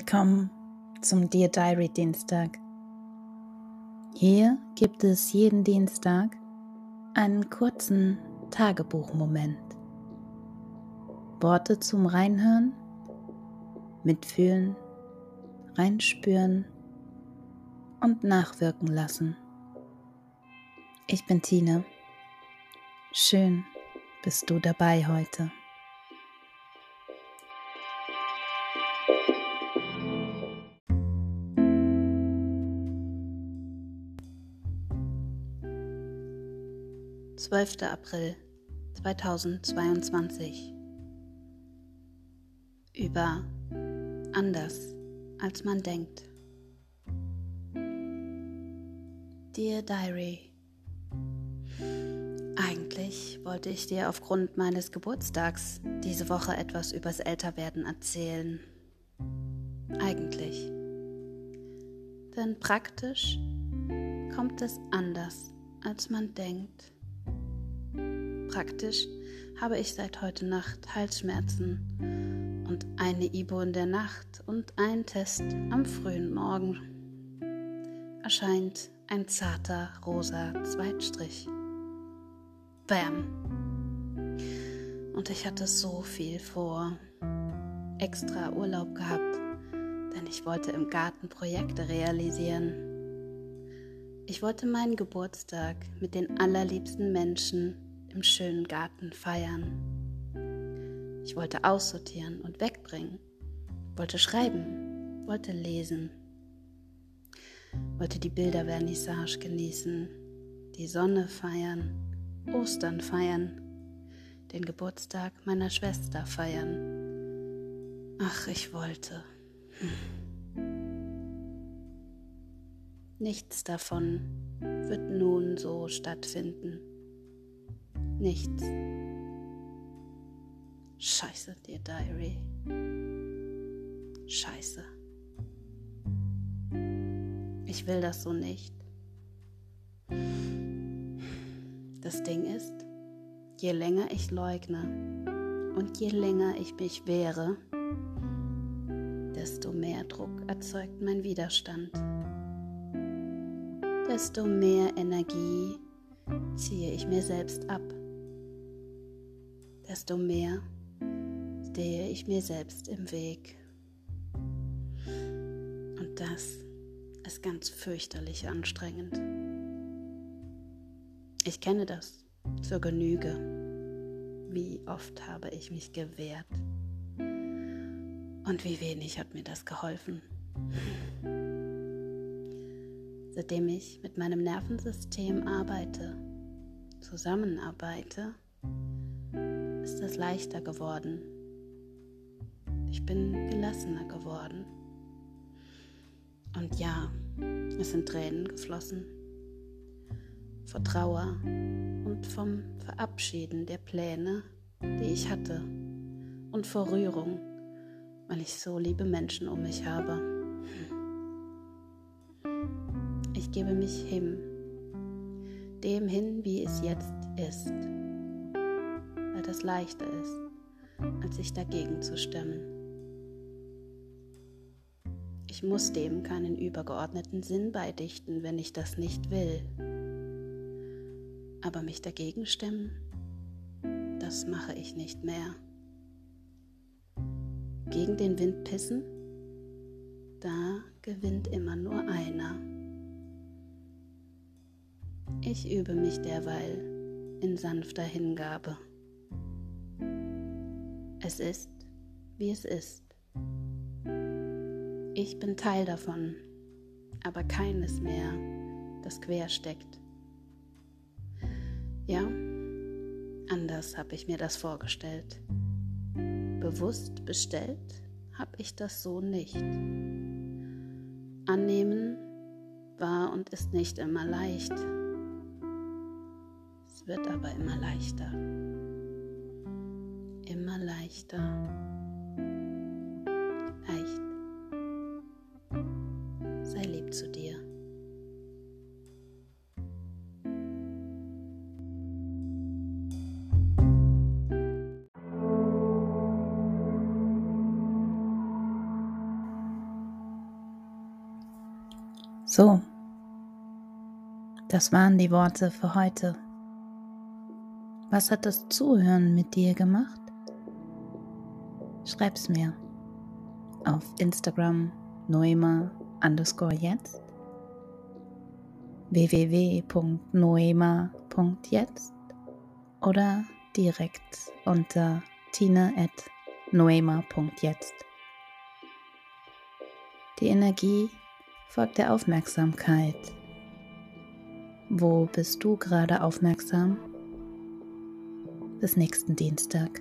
Willkommen zum Dear Diary Dienstag. Hier gibt es jeden Dienstag einen kurzen Tagebuchmoment. Worte zum Reinhören, mitfühlen, reinspüren und nachwirken lassen. Ich bin Tine. Schön bist du dabei heute. 12. April 2022 über anders als man denkt. Dear Diary, eigentlich wollte ich dir aufgrund meines Geburtstags diese Woche etwas übers Älterwerden erzählen. Eigentlich. Denn praktisch kommt es anders, als man denkt. Praktisch habe ich seit heute Nacht Halsschmerzen und eine Ibo in der Nacht und ein Test am frühen Morgen. Erscheint ein zarter rosa Zweitstrich. Bam! Und ich hatte so viel vor. Extra Urlaub gehabt, denn ich wollte im Garten Projekte realisieren. Ich wollte meinen Geburtstag mit den allerliebsten Menschen im schönen Garten feiern. Ich wollte aussortieren und wegbringen, wollte schreiben, wollte lesen, wollte die Bildervernissage genießen, die Sonne feiern, Ostern feiern, den Geburtstag meiner Schwester feiern. Ach, ich wollte. Nichts davon wird nun so stattfinden. Nichts. Scheiße, Dear Diary. Scheiße. Ich will das so nicht. Das Ding ist, je länger ich leugne und je länger ich mich wehre, desto mehr Druck erzeugt mein Widerstand. Desto mehr Energie ziehe ich mir selbst ab desto mehr stehe ich mir selbst im Weg. Und das ist ganz fürchterlich anstrengend. Ich kenne das zur Genüge. Wie oft habe ich mich gewehrt? Und wie wenig hat mir das geholfen? Seitdem ich mit meinem Nervensystem arbeite, zusammenarbeite, ist es leichter geworden. Ich bin gelassener geworden. Und ja, es sind Tränen geflossen. Vor Trauer und vom Verabschieden der Pläne, die ich hatte. Und vor Rührung, weil ich so liebe Menschen um mich habe. Ich gebe mich hin, dem hin, wie es jetzt ist es leichter ist, als sich dagegen zu stemmen. Ich muss dem keinen übergeordneten Sinn beidichten, wenn ich das nicht will. Aber mich dagegen stemmen, das mache ich nicht mehr. Gegen den Wind pissen, da gewinnt immer nur einer. Ich übe mich derweil in sanfter Hingabe. Es ist, wie es ist. Ich bin Teil davon, aber keines mehr, das quer steckt. Ja, anders habe ich mir das vorgestellt. Bewusst bestellt habe ich das so nicht. Annehmen war und ist nicht immer leicht. Es wird aber immer leichter immer leichter. Leicht. Sei lieb zu dir. So, das waren die Worte für heute. Was hat das Zuhören mit dir gemacht? Schreib's mir auf Instagram noema underscore jetzt www.noema.jetzt oder direkt unter tine.noema.jetzt. Die Energie folgt der Aufmerksamkeit. Wo bist du gerade aufmerksam? Bis nächsten Dienstag.